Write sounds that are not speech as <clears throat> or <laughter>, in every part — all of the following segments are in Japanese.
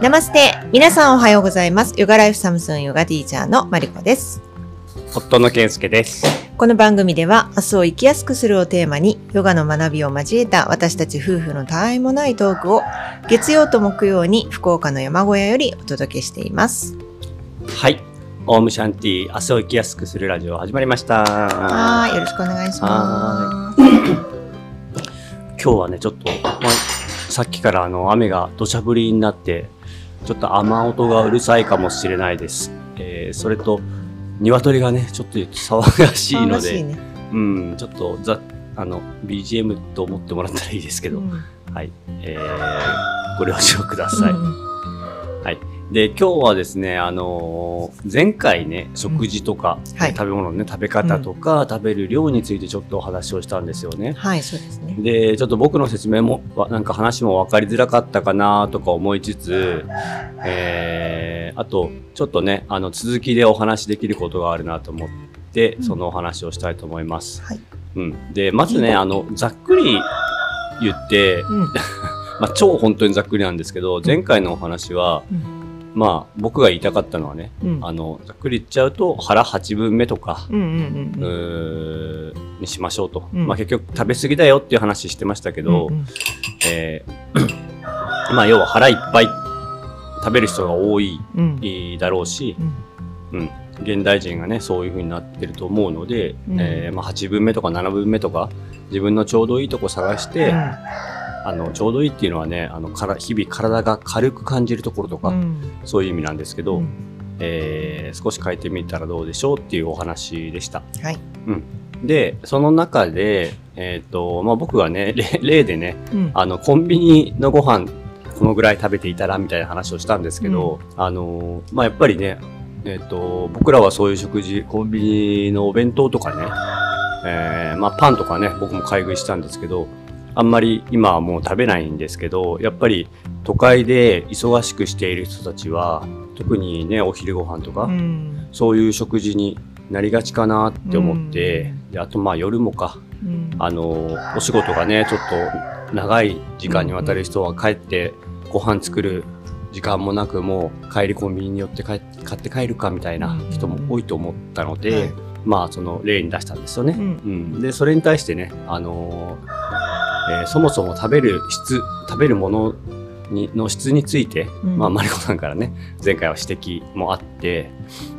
ナマステ皆さんおはようございます。ヨガライフサムスンヨガティーチャーのマリコです。夫の健介です。この番組では明日を生きやすくするをテーマにヨガの学びを交えた私たち夫婦のたわいもないトークを月曜と木曜に福岡の山小屋よりお届けしています。はい。オウムシャンティ、明日を生きやすくするラジオ始まりました。はい、よろしくお願いします。今日はね、ちょっと、まあ、さっきからあの雨が土砂降りになって、ちょっと雨音がうるさいかもしれないです。えーそれと、鶏がね、ちょっと騒がしいので、ね。うん、ちょっとざあの BGM と思ってもらったらいいですけど、うんはい、えーご了承ください。うんはい。で、今日はですね、あのー前回ね、食事とか、はい食べ物のね、食べ方とか、食べる量についてちょっとお話をしたんですよね。はい、そうですね。で、ちょっと僕の説明も、わなんか話も分かりづらかったかなとか思いつつ、えー、あと、ちょっとね、あの、続きでお話しできることがあるなと思って、うんそのお話をしたいと思います。はい。うん。で、まずね、あの、ざっくり言って、うん。<laughs> まあ、超本当にざっくりなんですけど、前回のお話は、うん。まあ、僕が言いたかったのはね、うん。あの、ざっくり言っちゃうと、腹8分目とか、にしましょうと。うん。まあ、結局、食べ過ぎだよっていう話してましたけど、えー <clears throat> まあ、要は腹いっぱい食べる人が多いうん。だろうし、うん。うん、現代人がね、そういう風になってると思うので、うん。えーまあ、8分目とか7分目とか、自分のちょうどいいとこ探して、あの、ちょうどいいっていうのはね、あの、から日々体が軽く感じるところとか、うん。そういう意味なんですけど、うん。えー少し変えてみたらどうでしょうっていうお話でした。はい。で、その中で、えっ、と、まあ、僕はね、例例でね、うん。あの、コンビニのご飯、このぐらい食べていたらみたいな話をしたんですけど、あの、まあ、やっぱりね、えっ、と、僕らはそういう食事、コンビニのお弁当とかね、えーまあ、パンとかね、僕も買い食いしたんですけど、あんまり今はもう食べないんですけど、やっぱり都会で忙しくしている人たちは、特にね、お昼ご飯とか、うん。そういう食事になりがちかなって思って、であとまあ夜もか、うん。あの、お仕事がね、ちょっと長い時間にわたる人は帰ってご飯作る時間もなく、もう帰りコンビニによって帰買って帰るかみたいな人も多いと思ったので、はい。まあその例に出したんですよね。うん。うん。で、それに対してね、あのえーそもそも食べる質、食べるものにの質について、うん。まあマリコさんからね、前回は指摘もあって、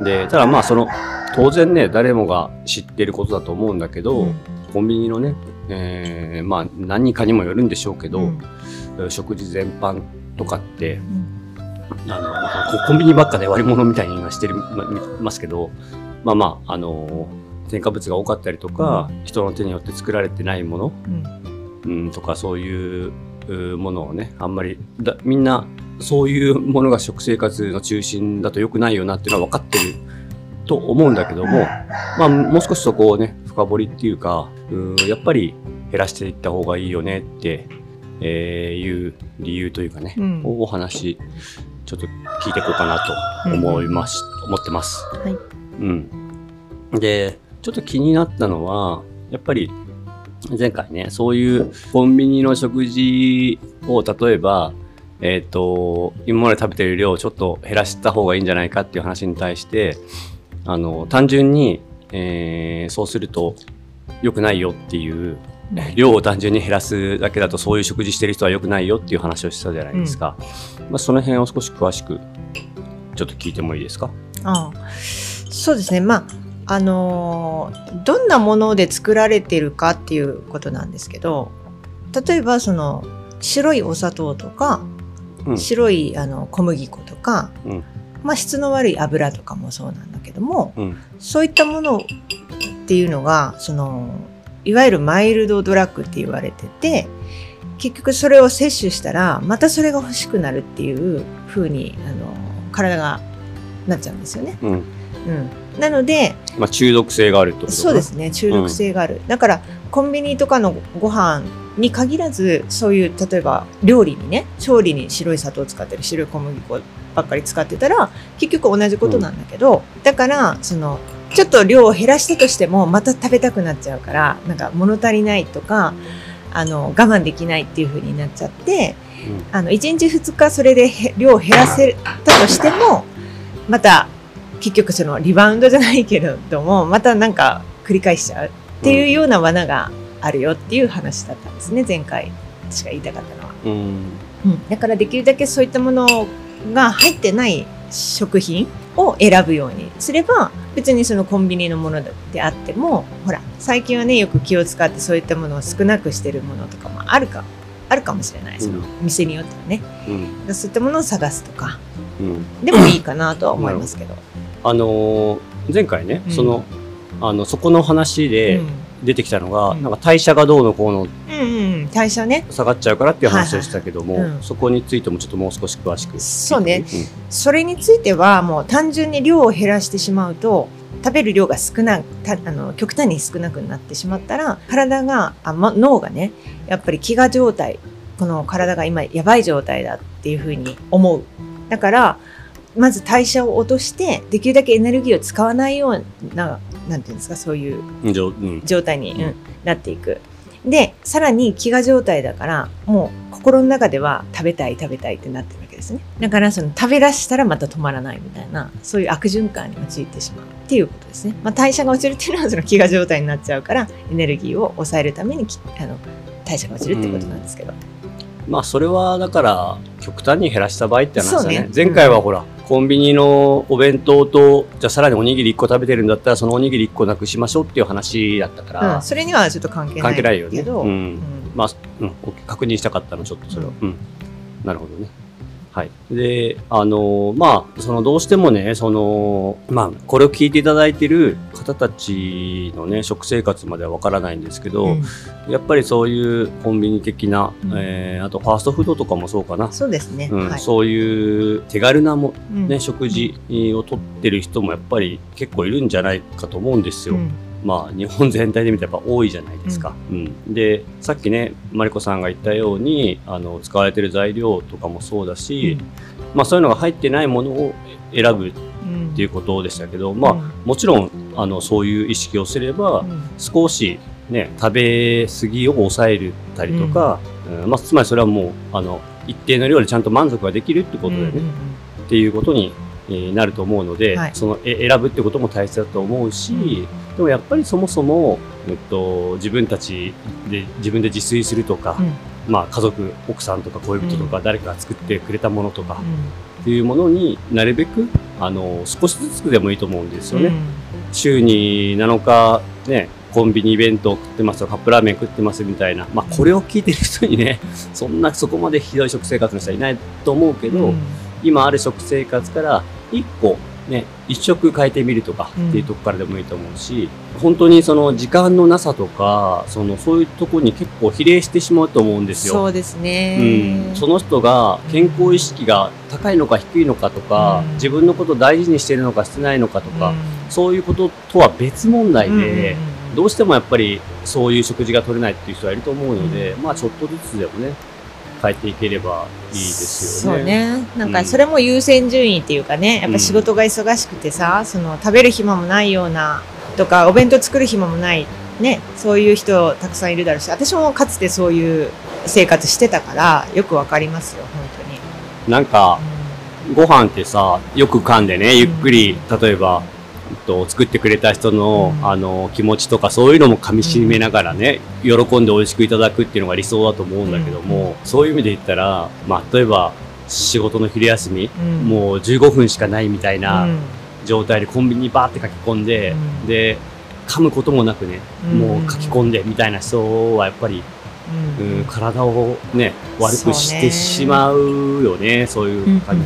で、ただまあその、当然ね、誰もが知ってることだと思うんだけど、うん。コンビニのね、えーまあ何かにもよるんでしょうけど、うん。食事全般とかって、うん。あの、まあこコンビニばっかで割り物みたいに今してる、ま、ますけど、まあまあ、あの、添加物が多かったりとか、人の手によって作られてないもの、うんうん、とかそういううものをね、あんまりだ、みんなそういうものが食生活の中心だと良くないよなっていうのは分かってると思うんだけども、<laughs> まあもう少しそこをね、深掘りっていうか、うんやっぱり減らしていった方がいいよねって、えーいう理由というかね、うんお話、ちょっと聞いていこうかなと思います、思ってます。はいうん。で、ちょっと気になったのは、やっぱり前回ね、そういうコンビニの食事を例えば、えっ、と、今まで食べてる量をちょっと減らした方がいいんじゃないかっていう話に対して、あの、単純に、えーそうすると良くないよっていう、量を単純に減らすだけだとそういう食事してる人は良くないよっていう話をしたじゃないですか。まあ、その辺を少し詳しくちょっと聞いてもいいですか？ああ。そうですね。まああのーどんなもので作られてるかっていうことなんですけど例えばその白いお砂糖とか、うん白いあの小麦粉とか、うんまあ、質の悪い油とかもそうなんだけどもうん。そういったものっていうのがそのいわゆるマイルドドラッグって言われてて結局それを摂取したらまたそれが欲しくなるっていう風にあの体がなっちゃうんですよね。うん。うん、なのでまあ、中毒性があるってことそうですね。中毒性がある、だからコンビニとかのご飯に限らずそういう例えば料理にね調理に白い砂糖を使ってる白い小麦粉ばっかり使ってたら結局同じことなんだけど、だからそのちょっと量を減らしたとしてもまた食べたくなっちゃうからなんか物足りないとかあの我慢できないっていう風になっちゃってあの1日2日それでへ量を減らせたとしてもまた結局そのリバウンドじゃないけれどもまたなんか繰り返しちゃう。っていうような罠があるよっていう話だったんですね前回。私が言いたかったのは。うん。うん、だからできるだけそういったものが入ってない食品を選ぶようにすれば別にそのコンビニのものであってもほら最近はねよく気を使ってそういったものを少なくしてるものとかもあるかあるかもしれない。その店によってはね、うん。そういったものを探すとか。うん。でもいいかなとは思いますけど。あのー前回ね、うん。そのあのそこの話でうん。出てきたのが、うん。なんか代謝がどうのこうのうんうん、代謝ね。下がっちゃうからっていう話をしたけども、そこについてもちょっともう少し詳しく。そうね。ん。それについてはもう単純に量を減らしてしまうと食べる量が少なたあの極端に少なくなってしまったら体があ、ま、脳がねやっぱり飢餓状態この体が今やばい状態だっていうふうに思う。だからまず代謝を落としてできるだけエネルギーを使わないようななんていうんですかそういううんじょうん状態に、うんなっていく。で、さらに飢餓状態だから、もう心の中では食べたい食べたいってなってるわけですね。だからその食べ出したらまた止まらないみたいな、そういう悪循環に陥ってしまうっていうことですね。まあ代謝が落ちるっていうのはその飢餓状態になっちゃうから、エネルギーを抑えるためにきあの代謝が落ちるってことなんですけど。まあそれはだから極端に減らした場合って話だねね前回はほら、コンビニのお弁当とじゃあさらにおにぎり1個食べてるんだったらそのおにぎり1個なくしましょうっていう話だったから、うん、それにはちょっと関係ない関係ないよね。けど、うんうんまあ、うん、確認したかったのちょっとそれを、うん。なるほどね。はい。で、あのまあ、その、どうしてもね、その、まあ、これを聞いていただいている方たちのね、食生活まではわからないんですけど、うん。やっぱりそういうコンビニ的な、うん。えーあとファーストフードとかもそうかな。そうですね。うん。はい。そういう手軽なも、うん。ね、食事をとってる人もやっぱり結構いるんじゃないかと思うんですよ。うん。まあ、日本全体で見てやっぱ多いじゃないですか。うん。で、さっきね、マリコさんが言ったように、あの、使われてる材料とかもそうだし、まあそういうのが入ってないものを選ぶっうんていうことでしたけど、まあ、もちろん、あの、そういう意識をすれば、うん。少しね、食べ過ぎを抑えたりとか、うん。まあ、つまりそれはもう、あの、一定の量でちゃんと満足ができるってことだよね。っていうことに、えーなると思うので、はい。そのえ選ぶってことも大切だと思うし、うんでもやっぱりそもそも、えっと、自分たちで自分で自炊するとか、うん。まあ、家族奥さんとか恋人とか誰かが作ってくれたものとかうんっていうものになるべくあの少しずつでもいいと思うんですよね。うん。週に7日ねコンビニ弁当食ってますとかカップラーメン食ってますみたいな、まあ、これを聞いてる人にね <laughs> そんなそこまでひどい食生活の人はいないと思うけど、うん。今ある食生活から一個ね、一食変えてみるとかうん。っていうとこからでもいいと思うし、本当にその時間のなさとか、そのそういうところに結構比例してしまうと思うんですよ。そうですね。うん、その人が健康意識が高いのか低いのかとか、うん。自分のことを大事にしているのかしてないのかとか、うん。そういうこととは別問題で、うんうんうん。どうしてもやっぱりそういう食事が取れないっていう人はいると思うので、まあちょっとずつでもね、変えていければいいですよね。そうね。なんうんかそれも優先順位っていうかね、やっぱ仕事が忙しくてさ、その食べる暇もないようなとか、お弁当作る暇もない、ね、そういう人たくさんいるだろうし、私もかつてそういう生活してたから、よくわかりますよ、本当に。なんか、ご飯ってさ、よく噛んでね、ゆっくり、例えば、えっと、作ってくれた人の、うん。あの、気持ちとか、そういうのも噛み締めながらね、喜んで美味しくいただくっていうのが理想だと思うんだけども、そういう意味で言ったら、まあ、例えば、仕事の昼休み、うん。もう15分しかないみたいなうん。状態でコンビニにバーって書き込んで、うん。で、噛むこともなくね、うん。もう書き込んでみたいな人はやっぱり、うん。うん、体をね、悪くしてしまうよね、そういう感じ。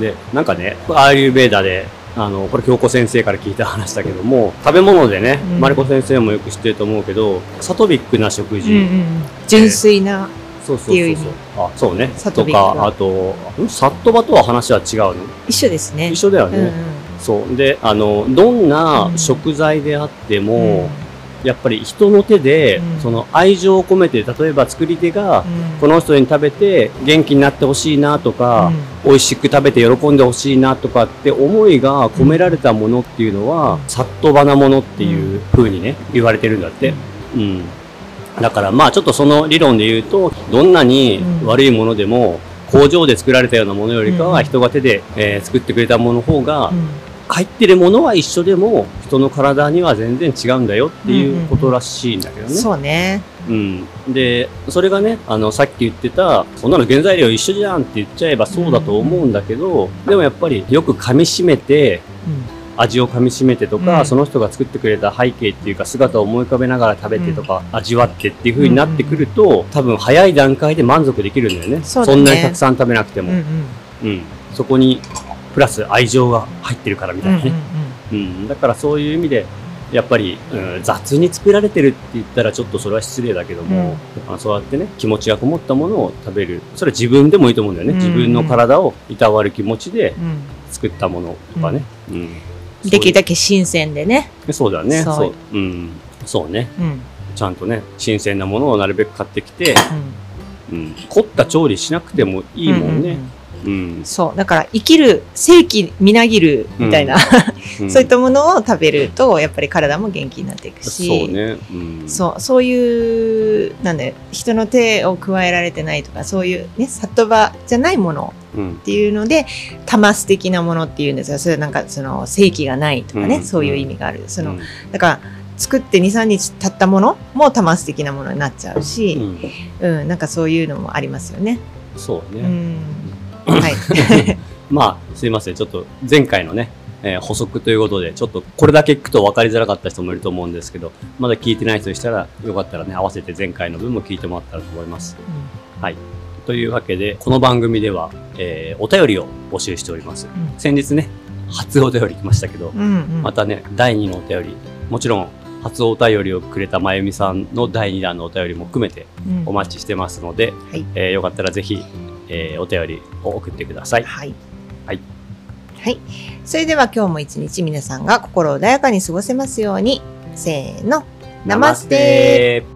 で、で、なんかね、アーユーベーダで、あの、これ京子先生から聞いた話だけども、食べ物でね、うんマリコ先生もよく知ってると思うけど、サトビックな食事、うんうん純粋な、そうそうそうそう。あ、そうね。サトとビックはか、あと、んサットバとは話は違うの？一緒ですね。一緒だよね。うんうんそう。で、あの、どんな食材であっても、うんやっぱり人の手で、うん。その愛情を込めて、例えば作り手が、うん。この人に食べて元気になってほしいなとか、美味しく食べて喜んでほしいなとかって思いが込められたものっていうのは、うん。さっとばなものっていう風にね、言われてるんだって。うん。だからまあちょっとその理論で言うと、どんなに悪いものでも、工場で作られたようなものよりかはうん。人が手で、えー作ってくれたものの方が、うん入ってるものは一緒でも人の体には全然違うんだよっていうことらしいんだけどね。そうね。うん、でそれがねあのさっき言ってたそんなの原材料一緒じゃんって言っちゃえばそうだと思うんだけど、でもやっぱりよく噛み締めて味を噛み締めてとか、うん。その人が作ってくれた背景っていうか姿を思い浮かべながら食べてとか、味わってっていう風になってくると、多分早い段階で満足できるんだよね。そね。んなにたくさん食べなくても、うんうん。うん。そこにプラス愛情が入ってるからみうんうんたいなね、うん、だからそういう意味で、やっぱり、うん、雑に作られてるって言ったらちょっとそれは失礼だけども、あそうやってね、気持ちがこもったものを食べる。それは自分でもいいと思うんだよね。うん自分の体をいたわる気持ちでうん作ったものとかね。うん。うんできるだけ新鮮でね。けそうだね。そうそう。うん。そうね。うんちゃんとね、新鮮なものをなるべく買ってきて、うんうん。凝った調理しなくてもいいもんね。ううん。そう。だから、生きる、正気みなぎるみたいな、うん <laughs> そういったものを食べると、やっぱり体も元気になっていくし。そうね。うん。そう、そういう、なんだよ、人の手を加えられてないとか、そういうね、里場じゃないものうんっ。ていうので、タマス的なものっていうんですが、それはなんかその、正気がないとかね、うんそういう意味がある。その、うんだから、作って2、3日経ったものもタマス的なものになっちゃううし、ん。うん、なんかそういうのもありますよね。そうね。うん。はい。<laughs> まあ、すいません。ちょっと前回のね、えー補足ということで、ちょっとこれだけ聞くと分かりづらかった人もいると思うんですけど、まだ聞いてない人でしたら、よかったらね、合わせて前回の分も聞いてもらったらと思います。はい。というわけで、この番組では、えーお便りを募集しております。うん先日ね、初お便り来ましたけど、うんうん。またね、第2のお便り、もちろん、初お便りをくれたまゆみさんの第2弾のお便りも含めてうんお待ちしてますので、はいえーよかったらぜひ、えーお便りを送ってください。はい。はい。はい。それでは今日も一日皆さんが心穏やかに過ごせますように。せーの。ナマステー